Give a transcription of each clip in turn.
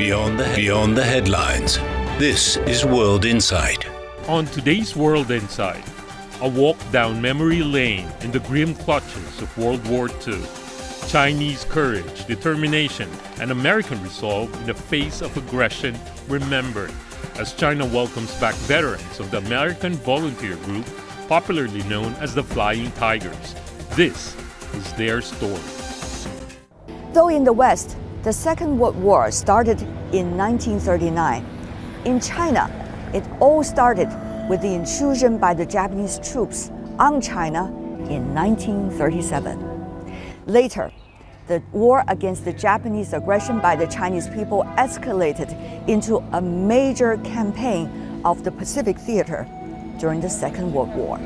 Beyond the, beyond the headlines. This is World Insight. On today's World Insight, a walk down memory lane in the grim clutches of World War II. Chinese courage, determination, and American resolve in the face of aggression remembered as China welcomes back veterans of the American Volunteer Group, popularly known as the Flying Tigers. This is their story. Though in the West, the Second World War started in 1939, in China, it all started with the intrusion by the Japanese troops on China in 1937. Later, the war against the Japanese aggression by the Chinese people escalated into a major campaign of the Pacific Theater during the Second World War.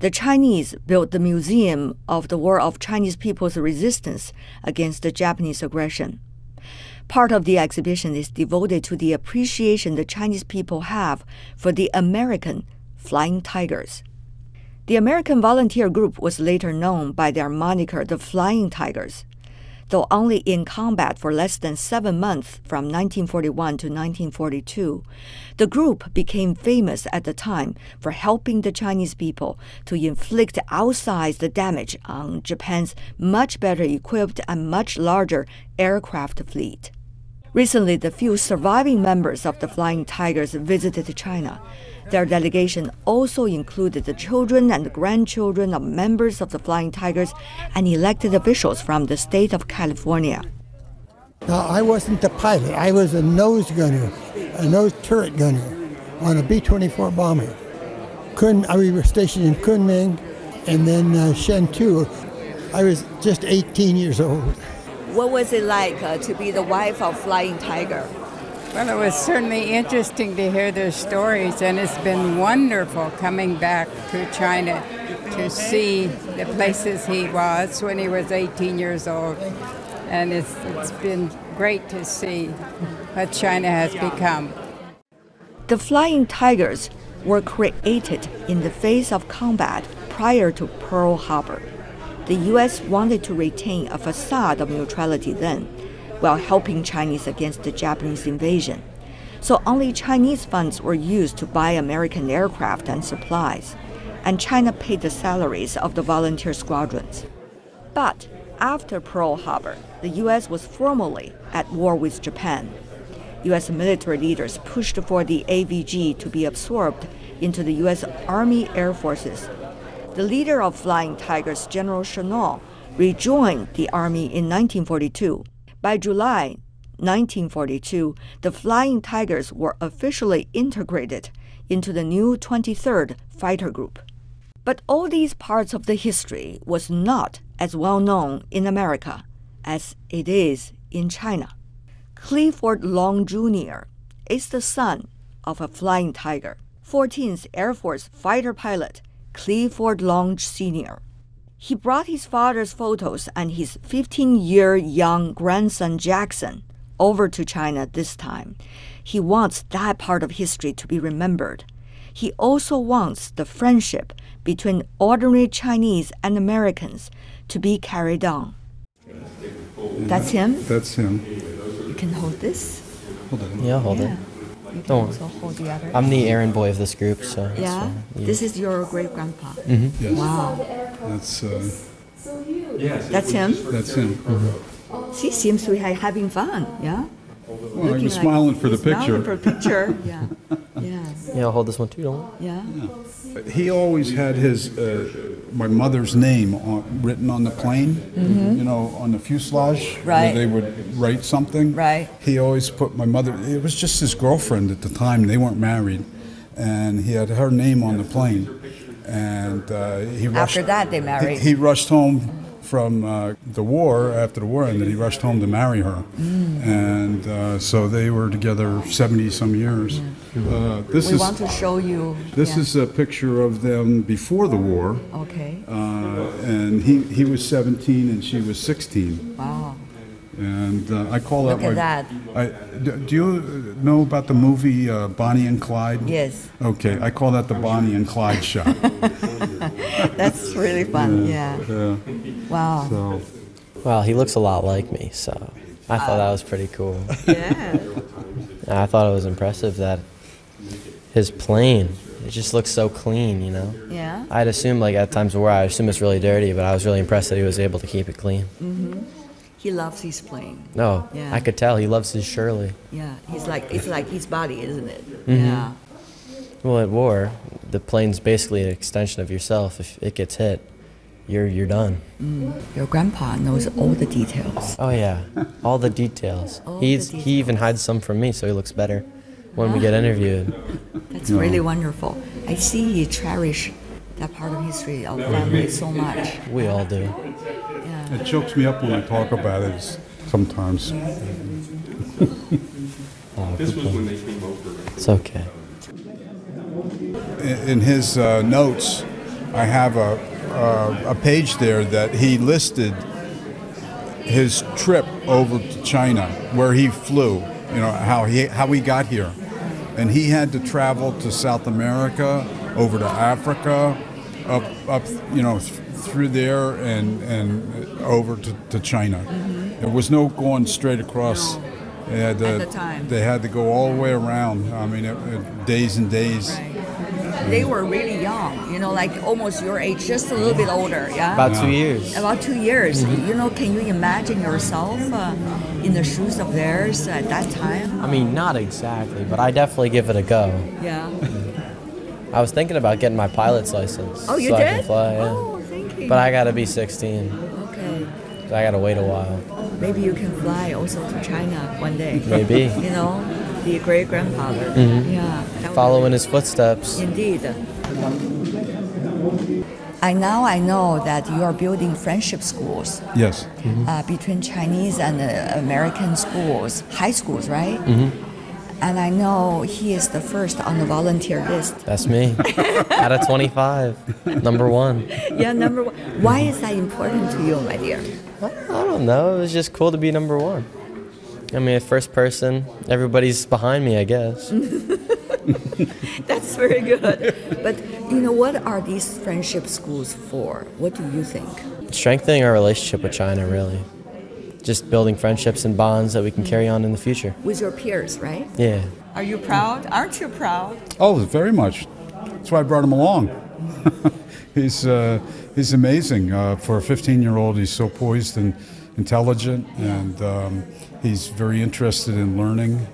The Chinese built the Museum of the War of Chinese People's Resistance against the Japanese aggression. Part of the exhibition is devoted to the appreciation the Chinese people have for the American Flying Tigers. The American Volunteer Group was later known by their moniker the Flying Tigers. Though only in combat for less than seven months from 1941 to 1942, the group became famous at the time for helping the Chinese people to inflict outsized damage on Japan's much better equipped and much larger aircraft fleet. Recently, the few surviving members of the Flying Tigers visited China. Their delegation also included the children and grandchildren of members of the Flying Tigers and elected officials from the state of California. Now, I wasn't the pilot. I was a nose gunner, a nose turret gunner on a B-24 bomber. Kun, we were stationed in Kunming and then uh. I was just 18 years old. What was it like uh, to be the wife of Flying Tiger? Well, it was certainly interesting to hear their stories, and it's been wonderful coming back to China to see the places he was when he was 18 years old. And it's, it's been great to see what China has become. The Flying Tigers were created in the face of combat prior to Pearl Harbor. The U.S. wanted to retain a facade of neutrality then, while helping Chinese against the Japanese invasion. So only Chinese funds were used to buy American aircraft and supplies, and China paid the salaries of the volunteer squadrons. But after Pearl Harbor, the U.S. was formally at war with Japan. U.S. military leaders pushed for the AVG to be absorbed into the U.S. Army Air Forces. The leader of Flying Tigers, General Chennault, rejoined the Army in 1942. By July 1942, the Flying Tigers were officially integrated into the new 23rd Fighter Group. But all these parts of the history was not as well known in America as it is in China. Clifford Long Jr. is the son of a flying tiger, 14th Air Force fighter pilot Clifford Long Sr. He brought his father's photos and his 15 year young grandson Jackson over to China this time. He wants that part of history to be remembered. He also wants the friendship between ordinary Chinese and Americans to be carried on. That's him? That's him. You can hold this. Hold on. Yeah, hold Yeah. it. You can Don't also hold the other. I'm the errand boy of this group, so. yeah? Yeah. This is your great grandpa. Yes. Wow. That's uh, That's him? that's him. He seems to be having fun. Yeah? Well, he Looking was like- smiling for the picture. Smiling for picture. picture. yeah. Yeah. Yeah, I'll hold this one too, don't worry. Yeah. He always had his uh, my mother's name on, written on the plane. You know, on the fuselage Mm-hmm. Right. where they would write something. Right. He always put my mother. It was just his girlfriend at the time. They weren't married, and he had her name on the plane. And uh, he rushed. After that, they married. He, he rushed home from uh, the war after the war ended. He rushed home to marry her, Mm. and uh, so they were together seventy some years. Uh, this We is want to show you. this yeah. is a picture of them before the war, Okay. uh, and he, he was 17 and she was 16. Wow. And uh, I call Look that at my. that. I, do do you know about the movie uh, Bonnie and Clyde? Yes. Okay, I call that the Bonnie and Clyde shot. That's really fun. Yeah. Yeah. Wow. So Well, he looks a lot like me, so. I thought that was pretty cool. Yeah. I thought it was impressive that his plane, it just looks so clean, you know? Yeah. I'd assume, like, at times where I assume it's really dirty, but I was really impressed that he was able to keep it clean. He loves his plane. No, Yeah. I could tell he loves his Shirley. Yeah. He's like it's like his body, isn't it? Mm-hmm. Yeah. Well, at war, the plane's basically an extension of yourself. If it gets hit, you're you're done. Your grandpa knows all the details. Oh yeah, all the details. All the He's he even hides some from me, so he looks better when we get interviewed. That's really wonderful. I see he cherish that part of history of family so much. We all do. Yeah. It chokes me up when I talk about it s- sometimes. It's okay. In in his uh, notes, I have a, a, a page there that he listed his trip over to China, where he flew, you know, how he, how he got here. And he had to travel to South America, over to Africa, up, up you know, th- through there and, and over to, to China. There was no going straight across. They had to, At the time. They had to go all the way around. I mean, it, it, days and days. They were really young, you know, like almost your age, just a little bit older, yeah? About two years. About two years. You know, can you imagine yourself uh, in the shoes of theirs at that time? I mean, not exactly, but I definitely give it a go. Yeah. I was thinking about getting my pilot's license. Oh, you so did? I can fly, yeah. Oh, thank you. But I gotta be 16. okay. So I gotta wait a while. Maybe you can fly also to China one day. Maybe. You know, the great grandfather. Yeah. that would- Follow in his footsteps. Indeed. I now I know that you are building friendship schools Yes. uh, between Chinese and uh, American schools, high schools, right? And I know he is the first on the volunteer list. That's me. Out of 25, number one. Yeah, number one. Why is that important to you, my dear? I don't know. It was just cool to be number one. I mean, first person, everybody's behind me, I guess. That's very good. But you know, what are these friendship schools for? What do you think? Strengthening our relationship with China, really. Just building friendships and bonds that we can carry on in the future. With your peers, right? Yeah. Are you proud? Aren't you proud? Oh, very much. That's why I brought him along. he's uh, he's amazing uh, for a 15-year-old. He's so poised and intelligent, and um, he's very interested in learning.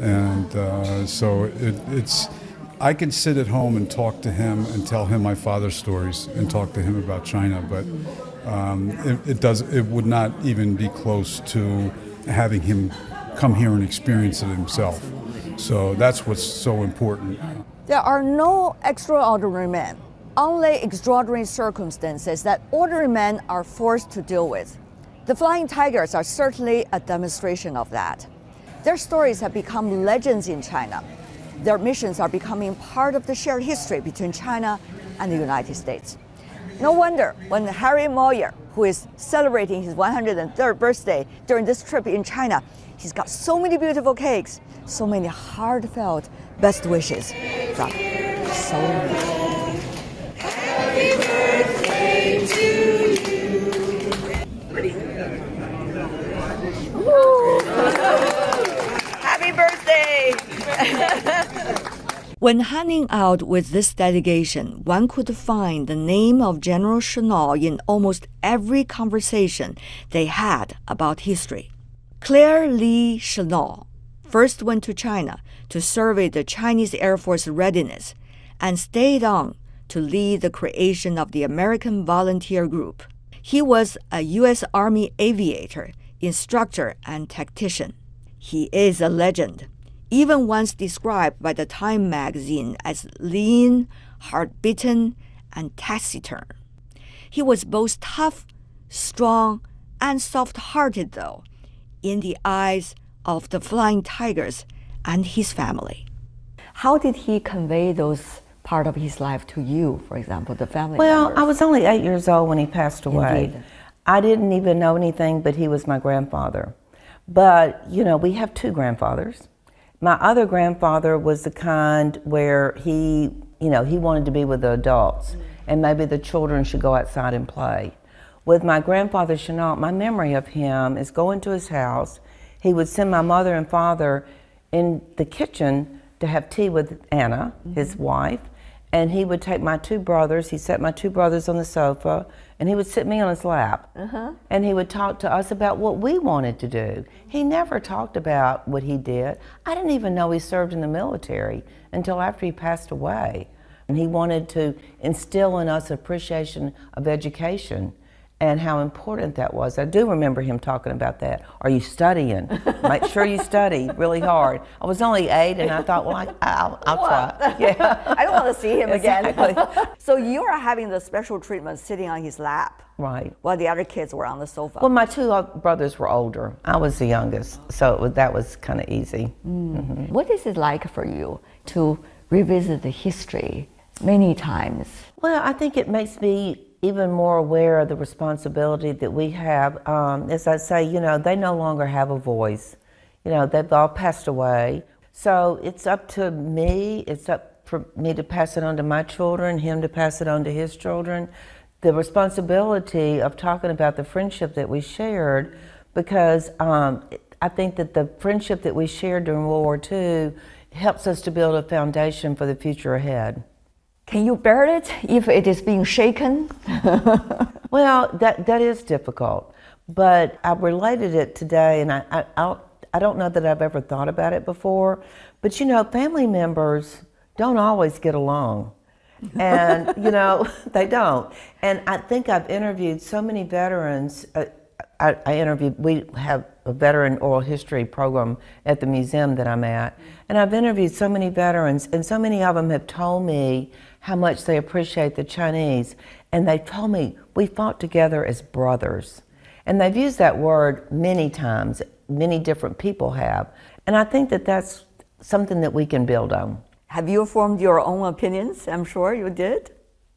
And uh, so it, it's. I can sit at home and talk to him and tell him my father's stories and talk to him about China, but um, it, it does. It would not even be close to having him come here and experience it himself. So that's what's so important. There are no extraordinary men, only extraordinary circumstances that ordinary men are forced to deal with. The Flying Tigers are certainly a demonstration of that. Their stories have become legends in China. Their missions are becoming part of the shared history between China and the United States. No wonder when Harry Moyer, who is celebrating his 103rd birthday during this trip in China, he's got so many beautiful cakes, so many heartfelt best wishes from so many. When hanging out with this delegation, one could find the name of General Chennault in almost every conversation they had about history. Claire Lee Chennault first went to China to survey the Chinese Air Force readiness and stayed on to lead the creation of the American Volunteer Group. He was a U.S. Army aviator, instructor, and tactician. He is a legend, even once described by the Time magazine as lean, hard-bitten, and taciturn. He was both tough, strong, and soft-hearted, though, in the eyes of the Flying Tigers and his family. How did he convey those part of his life to you, for example, the family Well, members? I was only eight years old when he passed away. Indeed. I didn't even know anything, but he was my grandfather. But, you know, we have two grandfathers. My other grandfather was the kind where he, you know, he wanted to be with the adults mm. and maybe the children should go outside and play. With my grandfather Chennault, my memory of him is going to his house he would send my mother and father in the kitchen to have tea with Anna, his mm-hmm. wife, and he would take my two brothers. He set my two brothers on the sofa, and he would sit me on his lap, uh-huh. and he would talk to us about what we wanted to do. He never talked about what he did. I didn't even know he served in the military until after he passed away. And he wanted to instill in us appreciation of education and how important that was. I do remember him talking about that. Are you studying? Make sure you study really hard. I was only eight, and I thought, well, I, I'll, I'll try. Yeah, I don't want to see him again. So you are having the special treatment sitting on his lap right. while the other kids were on the sofa. Well, my two brothers were older. I was the youngest, so was, that was kind of easy. Mm. Mm-hmm. What is it like for you to revisit the history many times? Well, I think it makes me even more aware of the responsibility that we have. Um, as I say, you know, they no longer have a voice. You know, they've all passed away. So it's up to me, it's up for me to pass it on to my children, him to pass it on to his children. The responsibility of talking about the friendship that we shared, because um, I think that the friendship that we shared during World War II helps us to build a foundation for the future ahead. Can you bear it if it is being shaken? Well, that, that is difficult, but I related it today, and I, I, I, don't know that I've ever thought about it before, but you know, family members don't always get along. And, you know, they don't. And I think I've interviewed so many veterans. Uh, I, I interviewed, we have a veteran oral history program at the museum that I'm at. And I've interviewed so many veterans, and so many of them have told me how much they appreciate the Chinese. And they told me we fought together as brothers. And they've used that word many times, many different people have. And I think that that's something that we can build on. Have you formed your own opinions? I'm sure you did.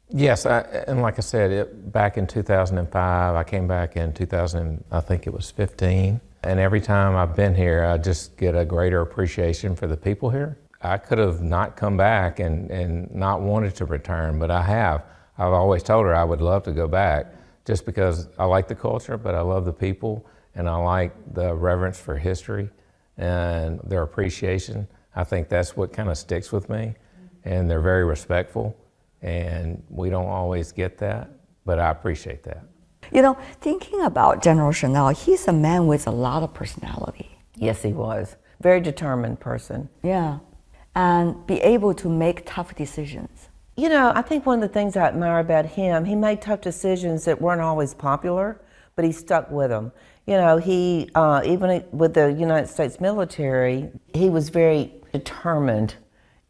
Yes, I, and like I said, it, back in 2005, I came back in 2000, I think it was 15. And every time I've been here, I just get a greater appreciation for the people here. I could have not come back and, and not wanted to return, but I have. I've always told her I would love to go back just because I like the culture, but I love the people and I like the reverence for history and their appreciation. I think that's what kind of sticks with me. And they're very respectful, and we don't always get that, but I appreciate that. You know, thinking about General Chennault, he's a man with a lot of personality. Yes, he was. Very determined person. Yeah. And be able to make tough decisions. You know, I think one of the things I admire about him, he made tough decisions that weren't always popular, but he stuck with them. You know, he, uh, even with the United States military, he was very determined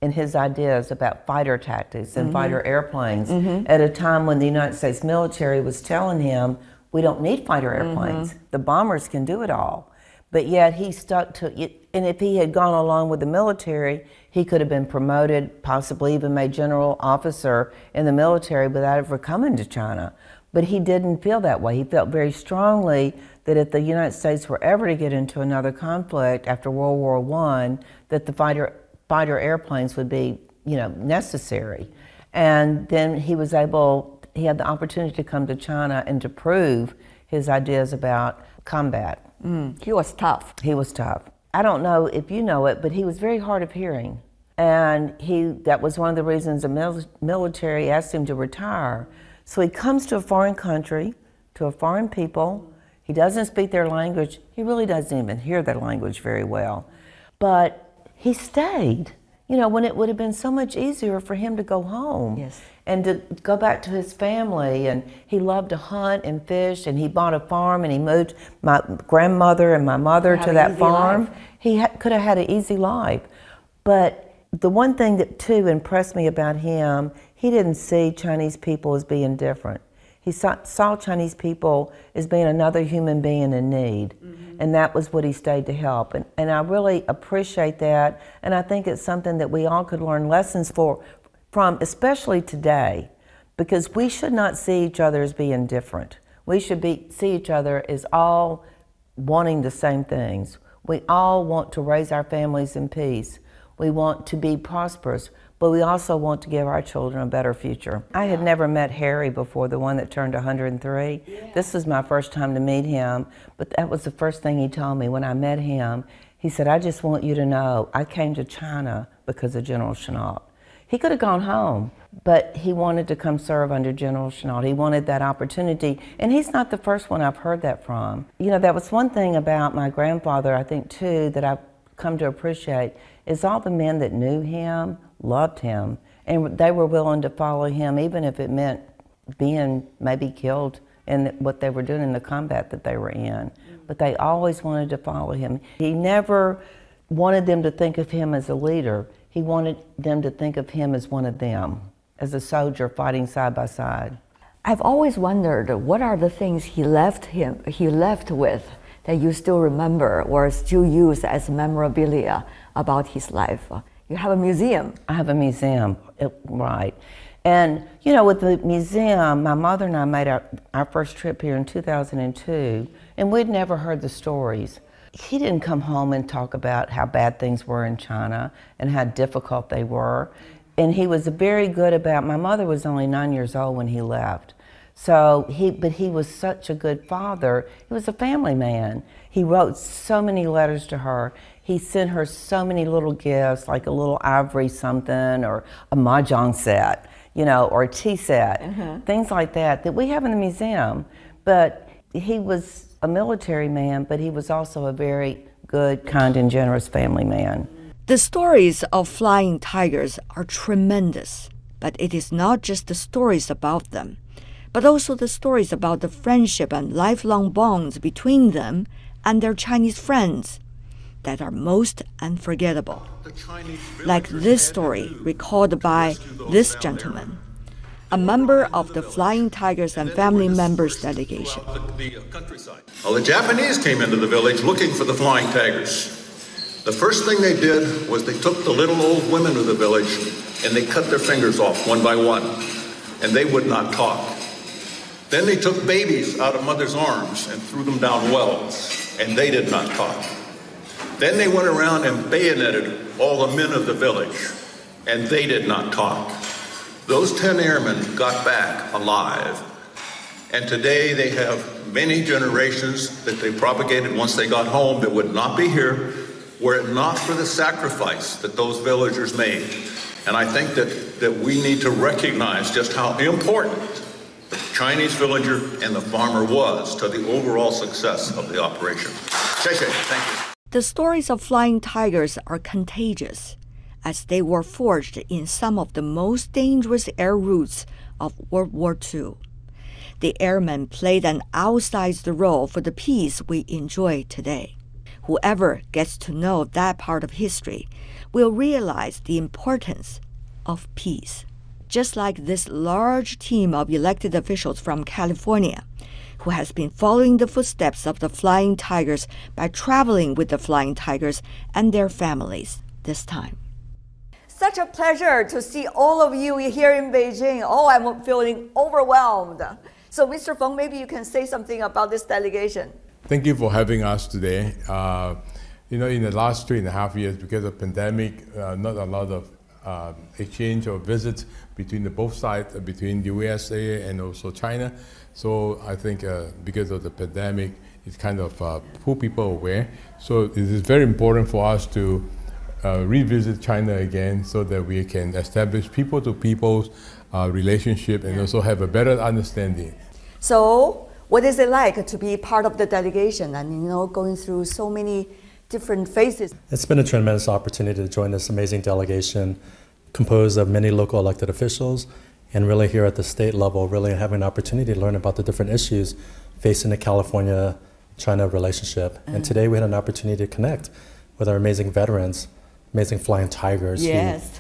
in his ideas about fighter tactics and mm-hmm. fighter airplanes mm-hmm. at a time when the United States military was telling him, we don't need fighter mm-hmm. airplanes. The bombers can do it all. But yet he stuck to it. And if he had gone along with the military, he could have been promoted, possibly even made general officer in the military without ever coming to China. But he didn't feel that way. He felt very strongly that if the United States were ever to get into another conflict after World War I, that the fighter, fighter airplanes would be, you know, necessary. And then he was able, he had the opportunity to come to China and to prove his ideas about combat. Mm. He was tough. He was tough. I don't know if you know it, but he was very hard of hearing. And he that was one of the reasons the mil- military asked him to retire. So he comes to a foreign country, to a foreign people. He doesn't speak their language. He really doesn't even hear their language very well. But he stayed. You know, when it would have been so much easier for him to go home Yes. and to go back to his family. And he loved to hunt and fish, and he bought a farm and he moved my grandmother and my mother to that farm. life. He ha- could have had an easy life. But the one thing that, too, impressed me about him, he didn't see Chinese people as being different. He saw, saw Chinese people as being another human being in need. Mm-hmm. And that was what he stayed to help. And, and I really appreciate that. And I think it's something that we all could learn lessons for, from, especially today, because we should not see each other as being different. We should be, see each other as all wanting the same things. We all want to raise our families in peace. We want to be prosperous, but we also want to give our children a better future. I had never met Harry before, the one that turned 103. This was my first time to meet him, but that was the first thing he told me when I met him. He said, I just want you to know I came to China because of General Chennault. He could have gone home, but he wanted to come serve under General Chennault. He wanted that opportunity, and he's not the first one I've heard that from. You know, that was one thing about my grandfather, I think, too, that I've come to appreciate is all the men that knew him loved him, and they were willing to follow him, even if it meant being maybe killed in what they were doing in the combat that they were in. But they always wanted to follow him. He never wanted them to think of him as a leader. He wanted them to think of him as one of them, as a soldier fighting side by side. I've always wondered what are the things he left him he left with that you still remember or still use as memorabilia about his life. You have a museum. I have a museum, it, right. And, you know, with the museum, my mother and I made our, our first trip here in 2002, and we'd never heard the stories. He didn't come home and talk about how bad things were in China and how difficult they were. And he was very good about, my mother was only nine years old when he left. So he, but he was such a good father. He was a family man. He wrote so many letters to her he sent her so many little gifts, like a little ivory something or a mahjong set, you know, or a tea set, mm-hmm. things like that that we have in the museum. But he was a military man, but he was also a very good, kind, and generous family man. The stories of flying tigers are tremendous, but it is not just the stories about them, but also the stories about the friendship and lifelong bonds between them and their Chinese friends that are most unforgettable. Like this story recalled by this gentleman, a member of the Flying Tigers and family members delegation. Well, the Japanese came into the village looking for the Flying Tigers. The first thing they did was they took the little old women of the village and they cut their fingers off one by one, and they would not talk. Then they took babies out of mother's arms and threw them down wells, and they did not talk. Then they went around and bayoneted all the men of the village, and they did not talk. Those 10 airmen got back alive, and today they have many generations that they propagated once they got home that would not be here were it not for the sacrifice that those villagers made. And I think that, that we need to recognize just how important Chinese villager and the farmer was to the overall success of the operation. Thank you. The stories of flying tigers are contagious, as they were forged in some of the most dangerous air routes of World War II. The airmen played an outsized role for the peace we enjoy today. Whoever gets to know that part of history will realize the importance of peace. Just like this large team of elected officials from California who has been following the footsteps of the Flying Tigers by traveling with the Flying Tigers and their families this time. Such a pleasure to see all of you here in Beijing. Oh, I'm feeling overwhelmed. So, Mr. Feng, maybe you can say something about this delegation. Thank you for having us today. Uh, you know, in the last three and a half years, because of pandemic, uh, not a lot of uh, exchange or visits between the both sides, uh, between the USA and also China. So I think uh, because of the pandemic, it kind of uh, pull people away. So it is very important for us to uh, revisit China again so that we can establish people to people's uh, relationship and also have a better understanding. So what is it like to be part of the delegation and you know going through so many different phases? It's been a tremendous opportunity to join this amazing delegation composed of many local elected officials and really here at the state level, really having an opportunity to learn about the different issues facing the California China relationship. Mm-hmm. And mm. today we had an opportunity to connect with our amazing veterans, amazing flying tigers. Yes.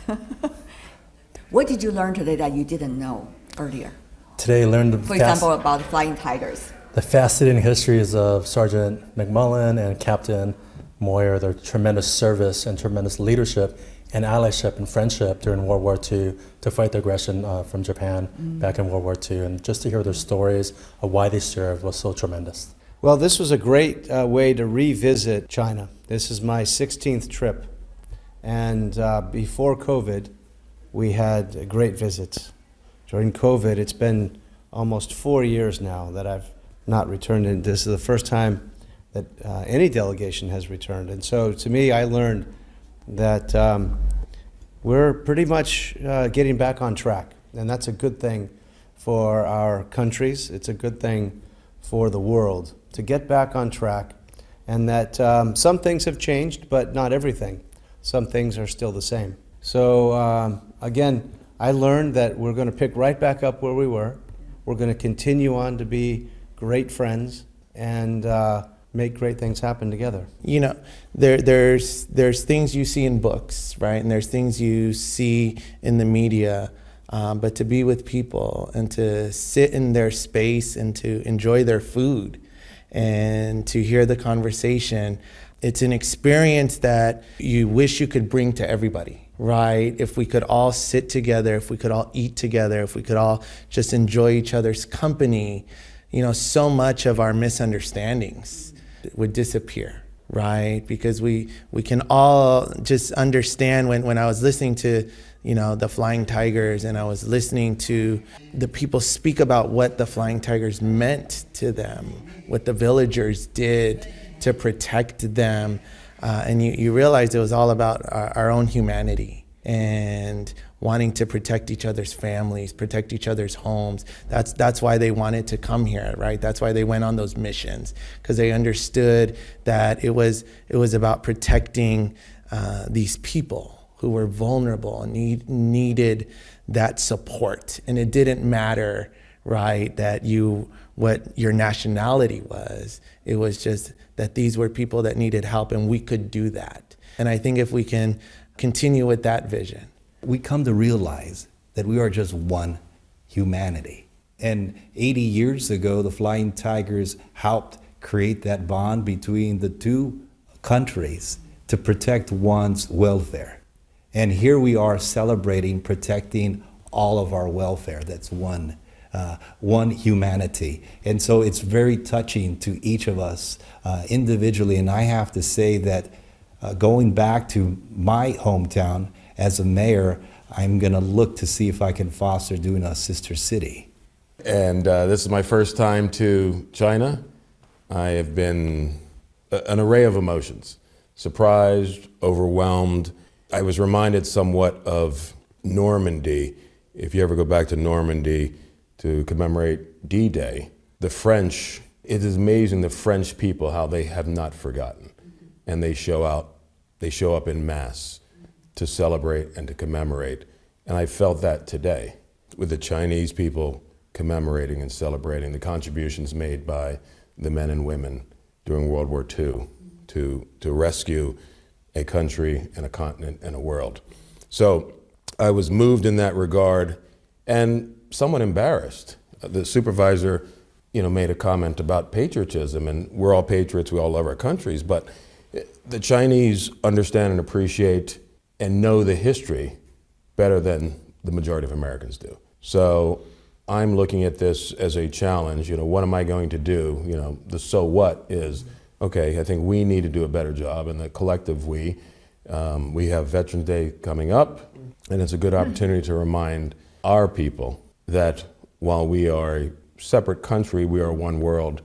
what did you learn today that you didn't know earlier? Today I learned, for example, about flying tigers. The fascinating histories of Sergeant McMullen and Captain Moyer, their tremendous service and tremendous leadership and allyship and friendship during World War II to fight the aggression uh, from Japan mm. back in World War II. And just to hear their stories of why they served was so tremendous. Well, this was a great uh, way to revisit China. This is my 16th trip. And uh, before COVID, we had great visits. During COVID, it's been almost four years now that I've not returned, and this is the first time that uh, any delegation has returned. And so, to me, I learned that um, we're pretty much uh, getting back on track, and that's a good thing for our countries. It's a good thing for the world to get back on track, and that um, some things have changed, but not everything. Some things are still the same. So, um, again, I learned that we're going to pick right back up where we were. We're going to continue on to be great friends and uh, make great things happen together. You know, there, there's, there's things you see in books, right? And there's things you see in the media. Um, but to be with people and to sit in their space and to enjoy their food and to hear the conversation, it's an experience that you wish you could bring to everybody right? If we could all sit together, if we could all eat together, if we could all just enjoy each other's company, you know, so much of our misunderstandings would disappear, right? Because we, we can all just understand when, when I was listening to, you know, the Flying Tigers and I was listening to the people speak about what the Flying Tigers meant to them, what the villagers did to protect them. Uh, and you, you realize it was all about our, our own humanity and wanting to protect each other's families, protect each other's homes. That's, that's why they wanted to come here, right? That's why they went on those missions, because they understood that it was, it was about protecting uh, these people who were vulnerable and need, needed that support. And it didn't matter, right, that you, what your nationality was. It was just that these were people that needed help and we could do that. And I think if we can continue with that vision. We come to realize that we are just one humanity. And 80 years ago, the Flying Tigers helped create that bond between the two countries to protect one's welfare. And here we are celebrating protecting all of our welfare. That's one uh, one humanity. And so it's very touching to each of us uh, individually. And I have to say that uh, going back to my hometown as a mayor, I'm going to look to see if I can foster doing a sister city. And uh, this is my first time to China. I have been a, an array of emotions surprised, overwhelmed. I was reminded somewhat of Normandy. If you ever go back to Normandy, to commemorate D Day, the French, it is amazing the French people, how they have not forgotten. And they show out, they show up in mass to celebrate and to commemorate. And I felt that today with the Chinese people commemorating and celebrating the contributions made by the men and women during World War II to, to rescue a country and a continent and a world. So I was moved in that regard. And somewhat embarrassed. The supervisor, you know, made a comment about patriotism, and we're all patriots. We all love our countries, but the Chinese understand and appreciate and know the history better than the majority of Americans do. So I'm looking at this as a challenge. You know, what am I going to do? You know, the so what is okay. I think we need to do a better job, and the collective we. Um, we have Veterans Day coming up, and it's a good opportunity to remind our people that while we are a separate country, we are one world,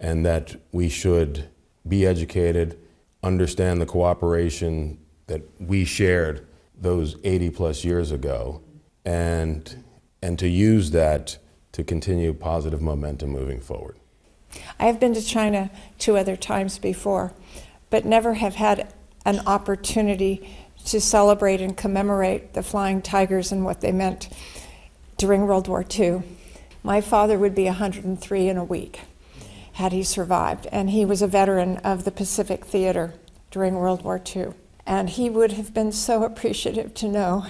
and that we should be educated, understand the cooperation that we shared those 80 plus years ago, and, and to use that to continue positive momentum moving forward. I have been to China two other times before, but never have had an opportunity to celebrate and commemorate the Flying Tigers and what they meant during World War II. My father would be 103 in a week had he survived, and he was a veteran of the Pacific Theater during World War II. And he would have been so appreciative to know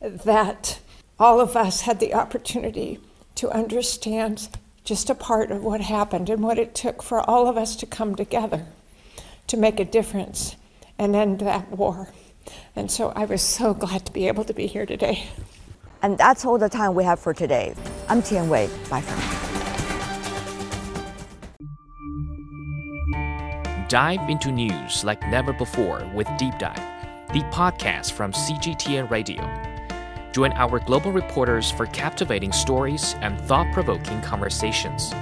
that all of us had the opportunity to understand just a part of what happened and what it took for all of us to come together to make a difference and end that war. And so I was so glad to be able to be here today. And that's all the time we have for today. I'm Tian Wei. Bye for now. Dive into news like never before with Deep Dive, the podcast from CGTN Radio. Join our global reporters for captivating stories and thought provoking conversations.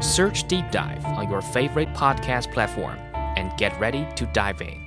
Search Deep Dive on your favorite podcast platform and get ready to dive in.